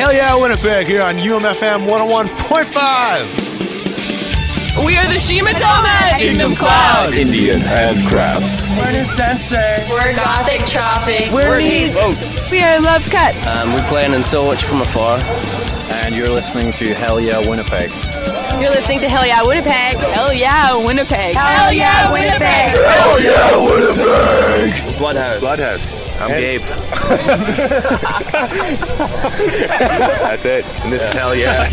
Hell Yeah Winnipeg here on UMFM 101.5. We are the Shimatama Kingdom Cloud. Indian handcrafts. We're Sensei. We're Gothic Tropic. We're Needs. Boats. We are Love Cut. Um, we're playing in so much from afar. And you're listening to Hell Yeah Winnipeg. You're listening to Hell Yeah Winnipeg. Hell yeah, Winnipeg. Hell Yeah Winnipeg. Hell yeah, Winnipeg! Bloodhouse. Bloodhouse. I'm Gabe. That's it. And this is Hell Yeah.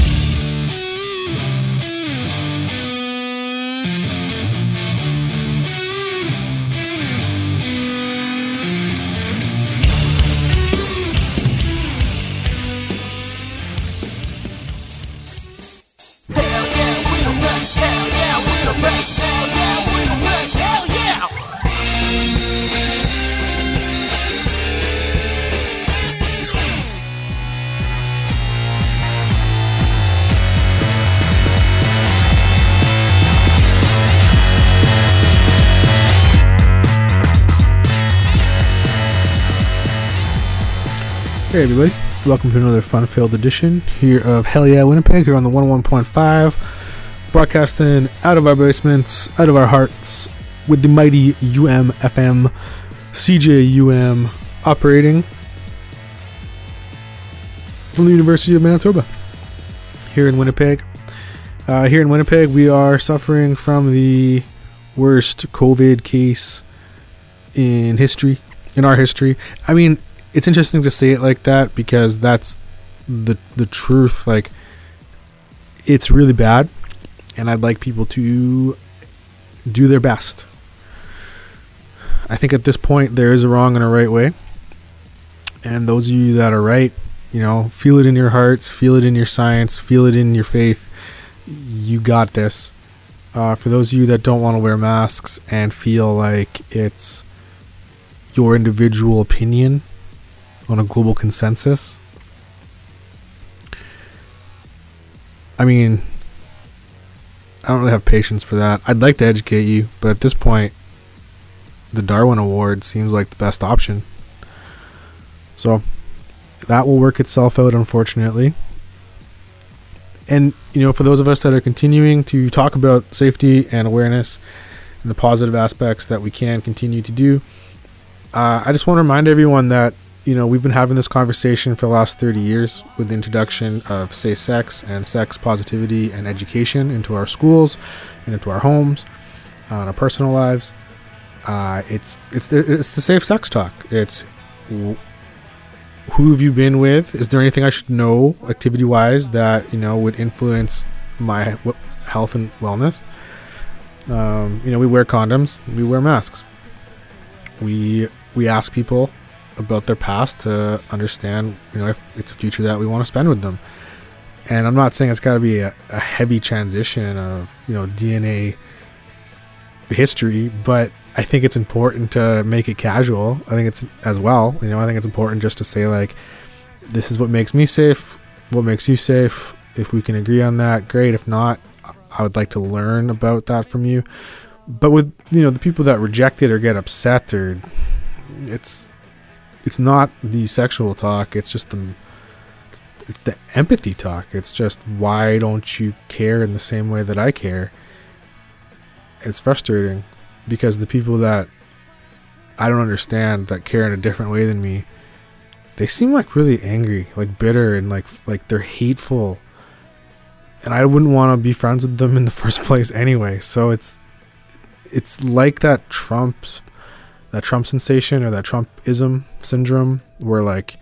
Hey everybody, welcome to another fun-filled edition here of Hell Yeah Winnipeg here on the 101.5, broadcasting out of our basements, out of our hearts, with the mighty UM FM CJUM operating from the University of Manitoba here in Winnipeg. Uh, here in Winnipeg, we are suffering from the worst COVID case in history, in our history. I mean, it's interesting to say it like that because that's the the truth. Like, it's really bad, and I'd like people to do their best. I think at this point there is a wrong and a right way, and those of you that are right, you know, feel it in your hearts, feel it in your science, feel it in your faith. You got this. Uh, for those of you that don't want to wear masks and feel like it's your individual opinion on a global consensus. I mean, I don't really have patience for that. I'd like to educate you, but at this point, the Darwin Award seems like the best option. So, that will work itself out, unfortunately. And, you know, for those of us that are continuing to talk about safety and awareness and the positive aspects that we can continue to do, uh, I just want to remind everyone that you know, we've been having this conversation for the last 30 years with the introduction of safe sex and sex positivity and education into our schools and into our homes, uh, our personal lives. Uh, it's it's the, it's the safe sex talk. It's who have you been with? Is there anything I should know activity wise that you know would influence my w- health and wellness? Um, you know, we wear condoms, we wear masks. We we ask people about their past to understand, you know, if it's a future that we want to spend with them. And I'm not saying it's got to be a, a, heavy transition of, you know, DNA history, but I think it's important to make it casual. I think it's as well, you know, I think it's important just to say, like, this is what makes me safe, what makes you safe. If we can agree on that, great. If not, I would like to learn about that from you. But with, you know, the people that reject it or get upset or it's it's not the sexual talk it's just the it's the empathy talk. It's just why don't you care in the same way that i care? It's frustrating because the people that i don't understand that care in a different way than me they seem like really angry like bitter and like like they're hateful. And i wouldn't want to be friends with them in the first place anyway. So it's it's like that trump's that Trump sensation or that Trumpism syndrome where like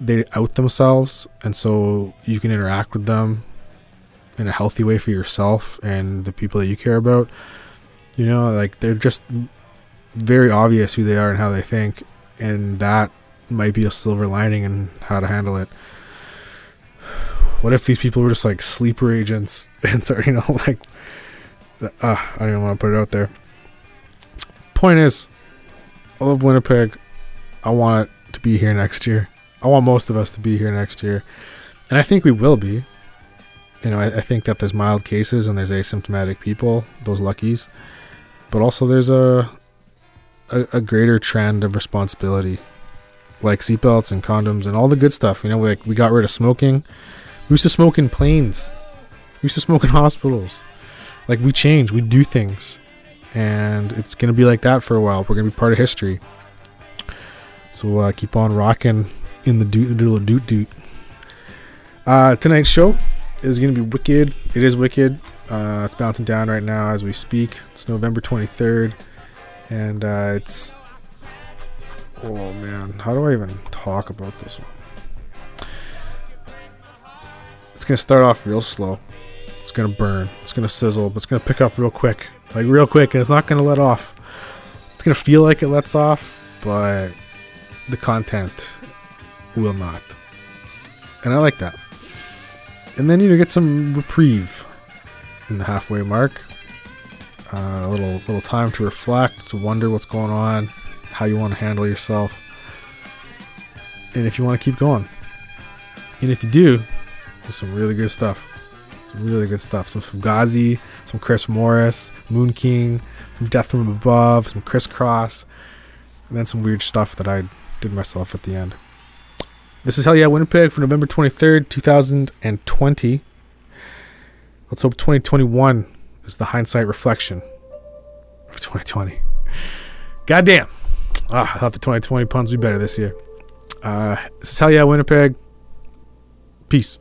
they out themselves and so you can interact with them in a healthy way for yourself and the people that you care about. You know, like they're just very obvious who they are and how they think and that might be a silver lining in how to handle it. What if these people were just like sleeper agents and so you know like uh, I don't even want to put it out there. Point is, I love Winnipeg. I want it to be here next year. I want most of us to be here next year. And I think we will be. You know, I, I think that there's mild cases and there's asymptomatic people, those luckies. But also there's a, a, a greater trend of responsibility like seatbelts and condoms and all the good stuff. You know, like we got rid of smoking. We used to smoke in planes. We used to smoke in hospitals. Like we change, we do things, and it's gonna be like that for a while. We're gonna be part of history. So uh, keep on rocking in the doot doodle doot doot. Uh, tonight's show is gonna be wicked. It is wicked. Uh, it's bouncing down right now as we speak. It's November 23rd, and uh, it's oh man, how do I even talk about this one? It's gonna start off real slow. It's gonna burn. It's gonna sizzle, but it's gonna pick up real quick, like real quick, and it's not gonna let off. It's gonna feel like it lets off, but the content will not. And I like that. And then you know get some reprieve in the halfway mark. Uh, a little little time to reflect, to wonder what's going on, how you want to handle yourself, and if you want to keep going. And if you do, there's some really good stuff. Really good stuff. Some Fugazi, some Chris Morris, Moon King, some Death from Above, some Crisscross, and then some weird stuff that I did myself at the end. This is Hell Yeah Winnipeg for November 23rd, 2020. Let's hope 2021 is the hindsight reflection of 2020. Goddamn. Ah, I thought the 2020 puns would be better this year. Uh, this is Hell Yeah Winnipeg. Peace.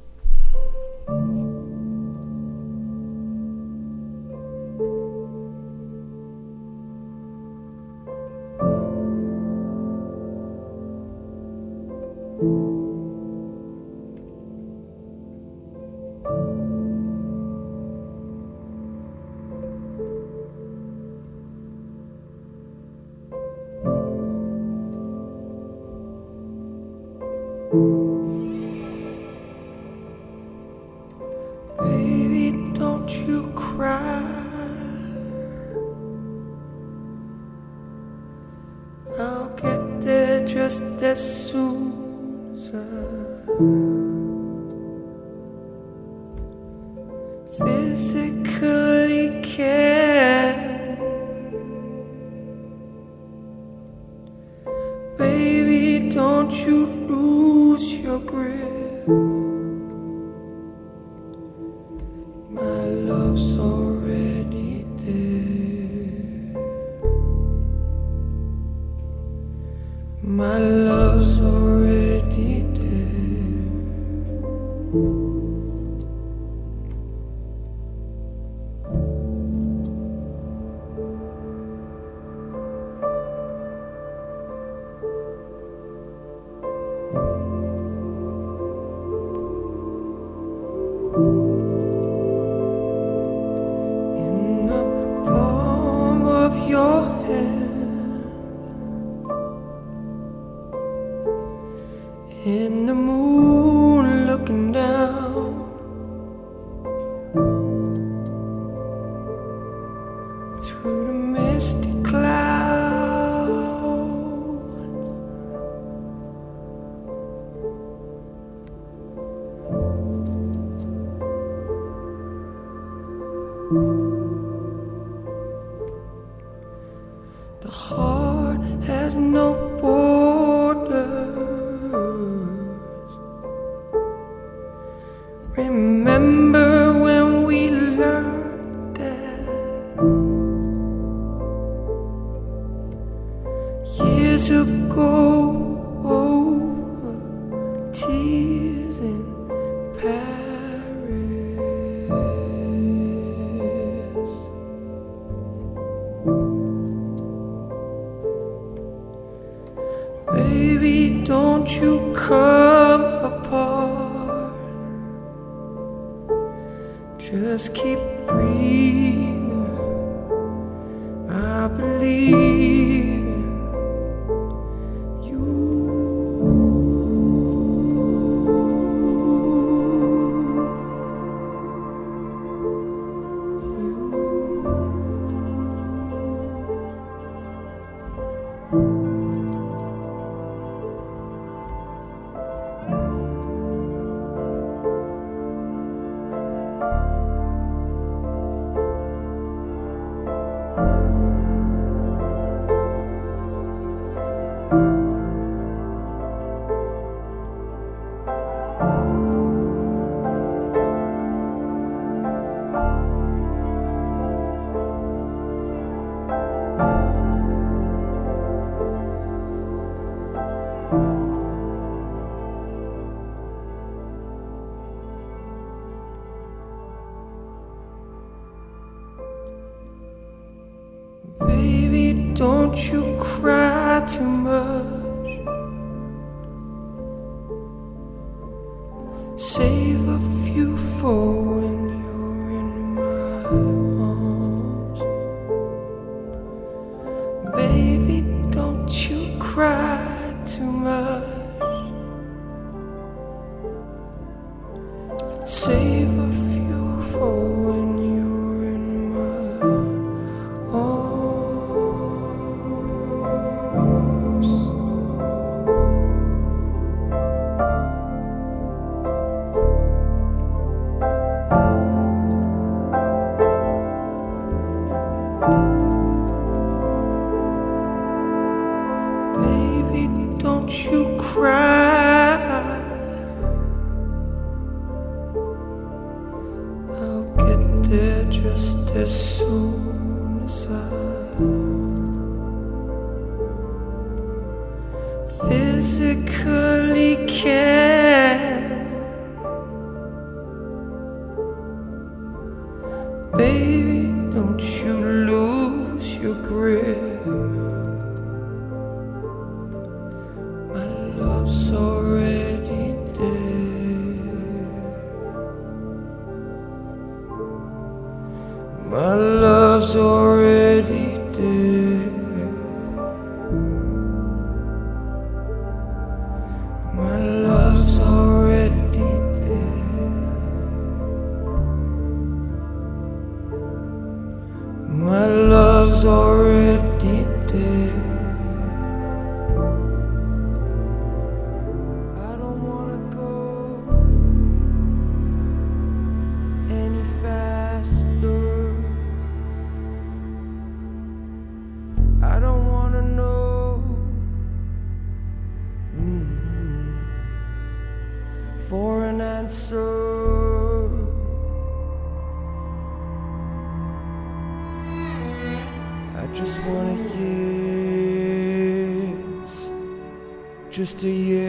just a year.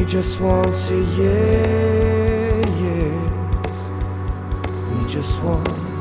He just won't say yes, and just won't.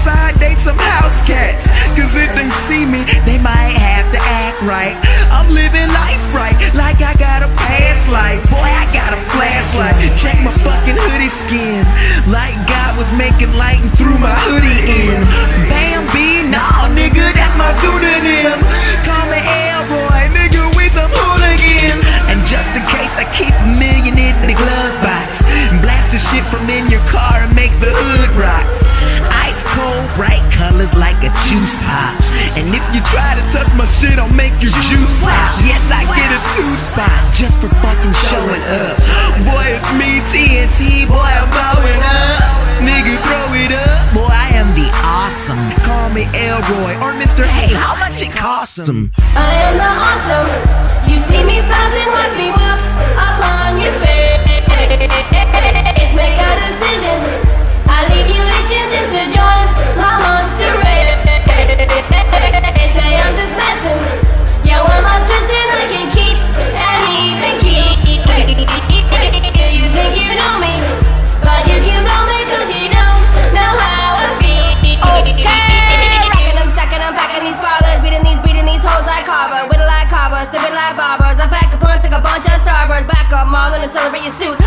Outside, they some house cats. Cause if they see me, they might have to act right. I'm living life right, like I got a past life. Boy, I got a flashlight. Check my fucking hoodie skin. Like God was making light and threw my hoodie in. Bambi, nah, nigga, that's my pseudonym. Call me Elroy, nigga, we some hooligans. And just in case I keep a million in the glove box. Blast the shit from in your car and make the hood rock. Ice cold, bright colors like a juice pop. And if you try to touch my shit, I'll make your juice pop. Yes, I get a two spot just for fucking showing up. Boy, it's me, TNT, boy, I'm blowing up. Nigga, throw it up. Boy, I am the awesome. Call me Elroy or Mr. Hey, how much it cost him? I am the awesome. You see me flossing, watch me walk upon your face. Make a decision. Just messing. I'm stressing, I can keep and even keep. You think you know me, but you can blow me 'cause you don't know how I feel. Okay, rockin' 'em, packing these these, these hoes like Carver, whittle like Carver, stiffin' like barbers. I pack a punch, take a bunch of starbursts, back up, Marlin, and celebrate your suit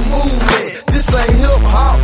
movement. This ain't hip hop,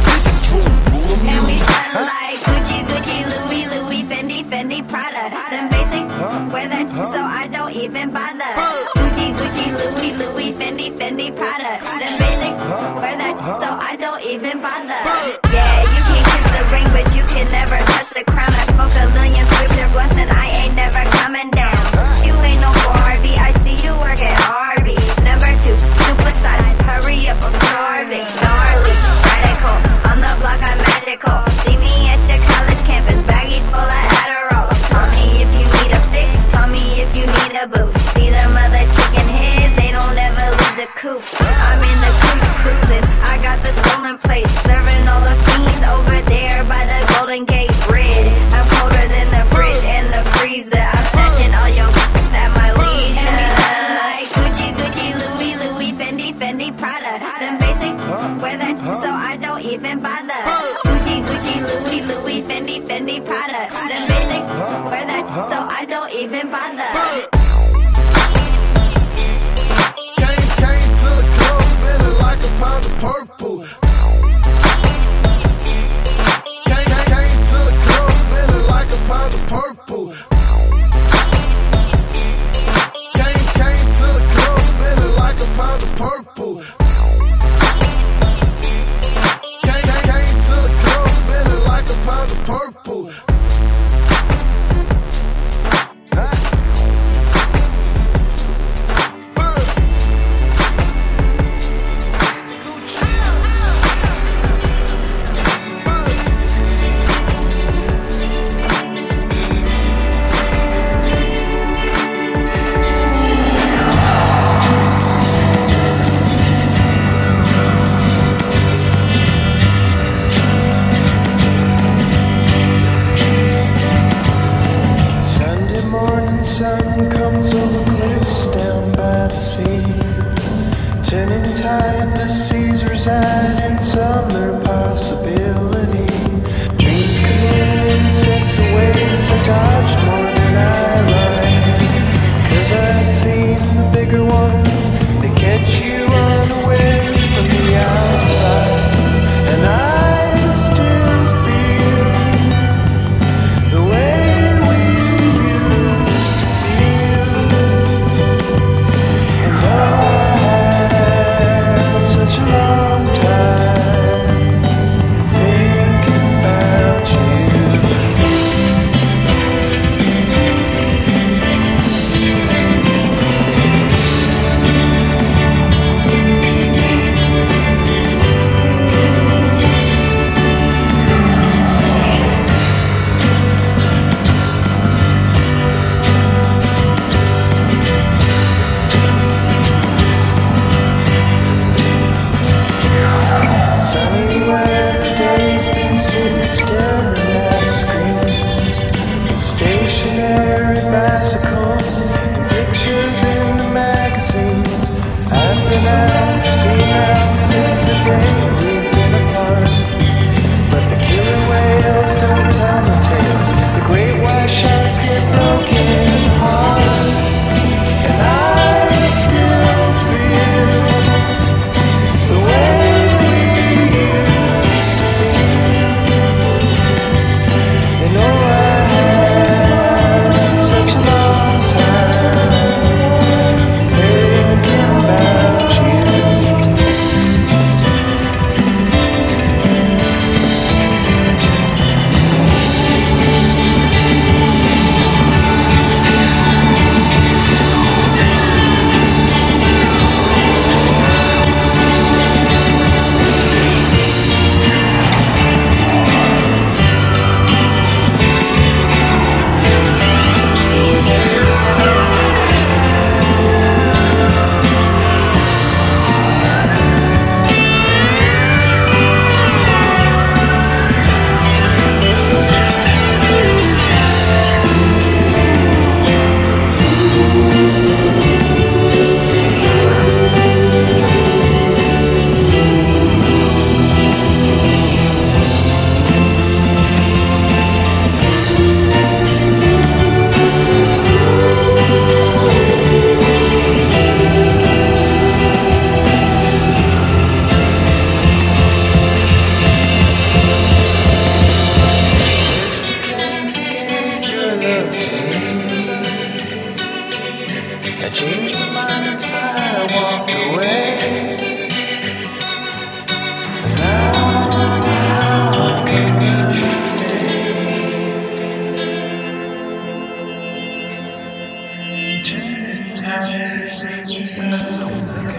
Look at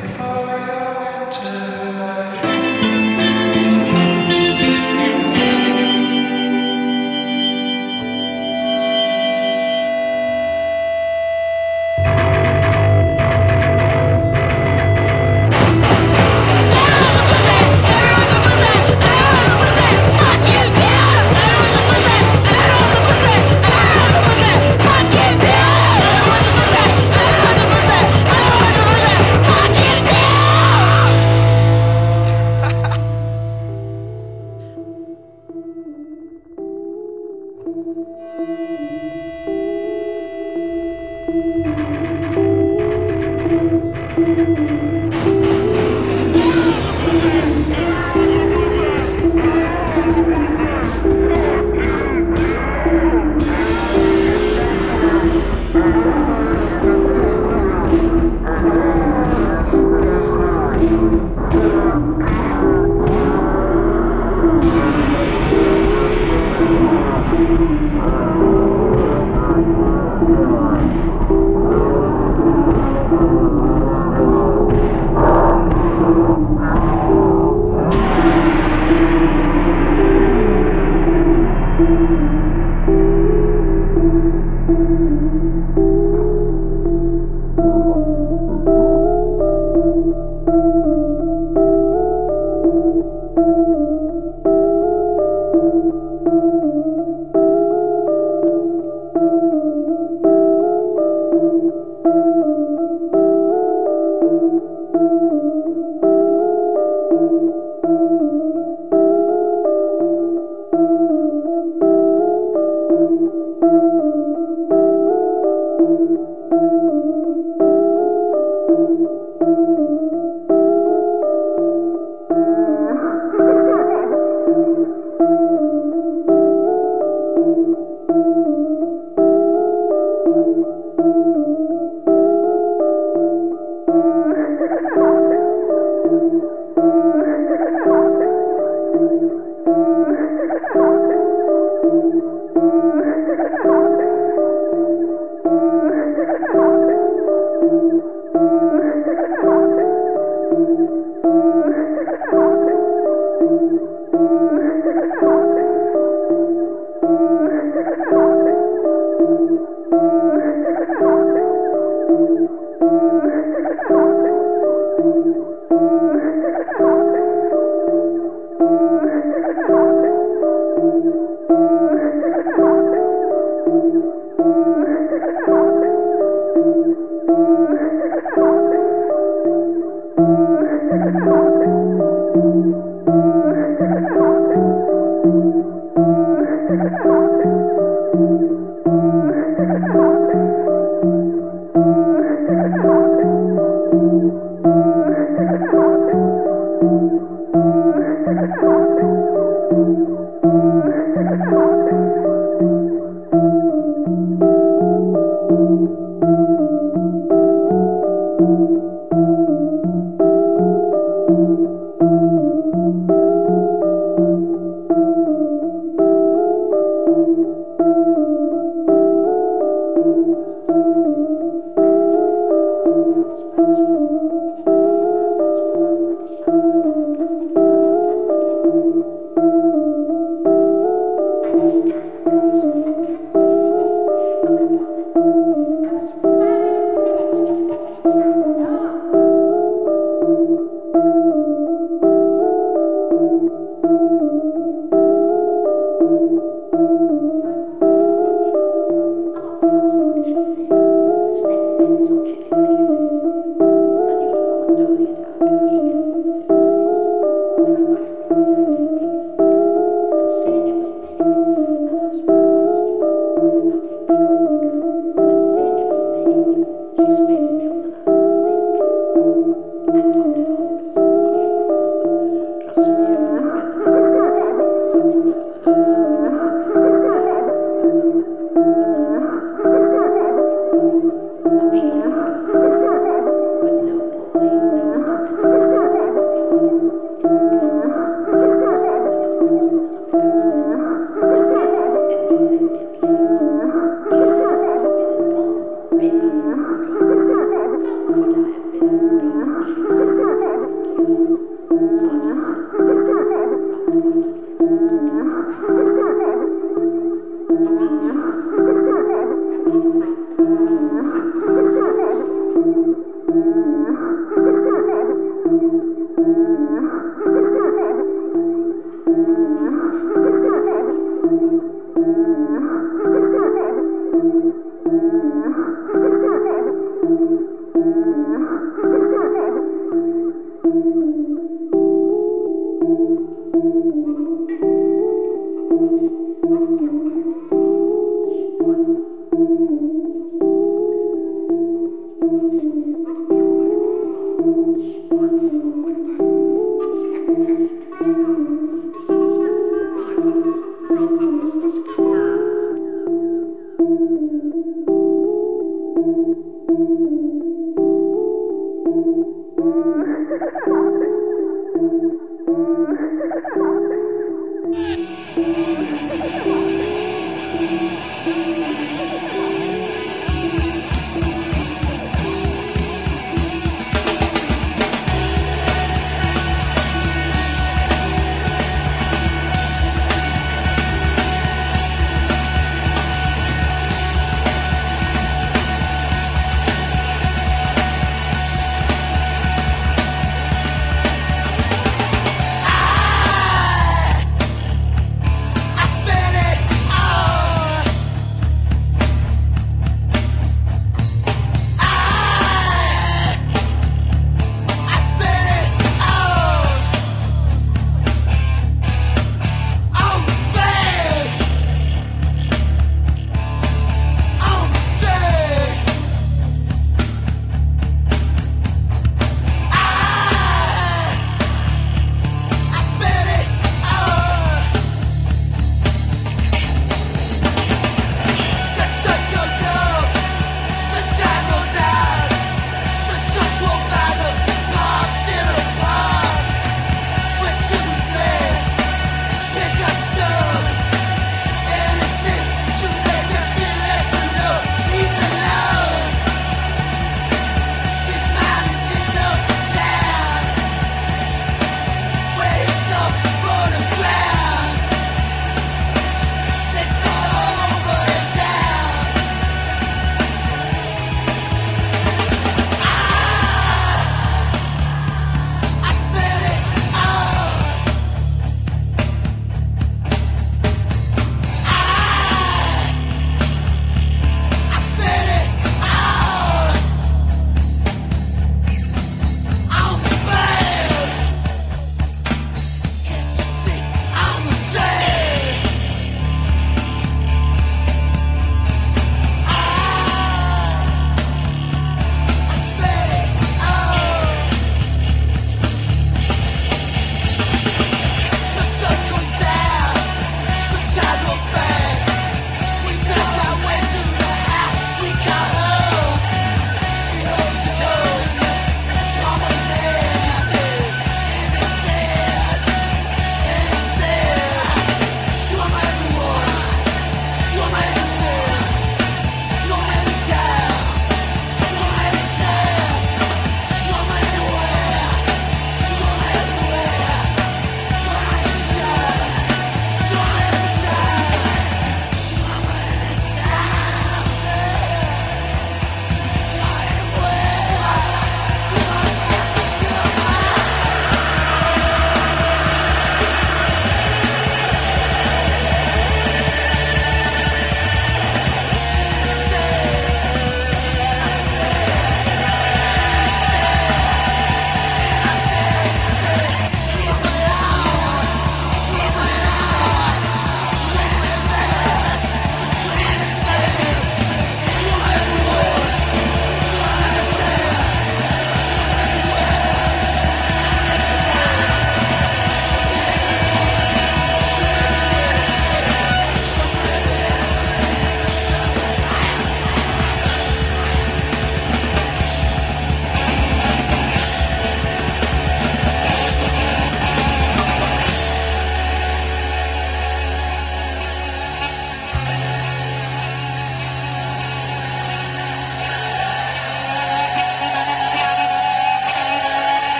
the fire tonight.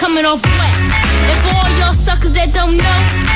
coming off wet. And for all y'all suckers that don't know,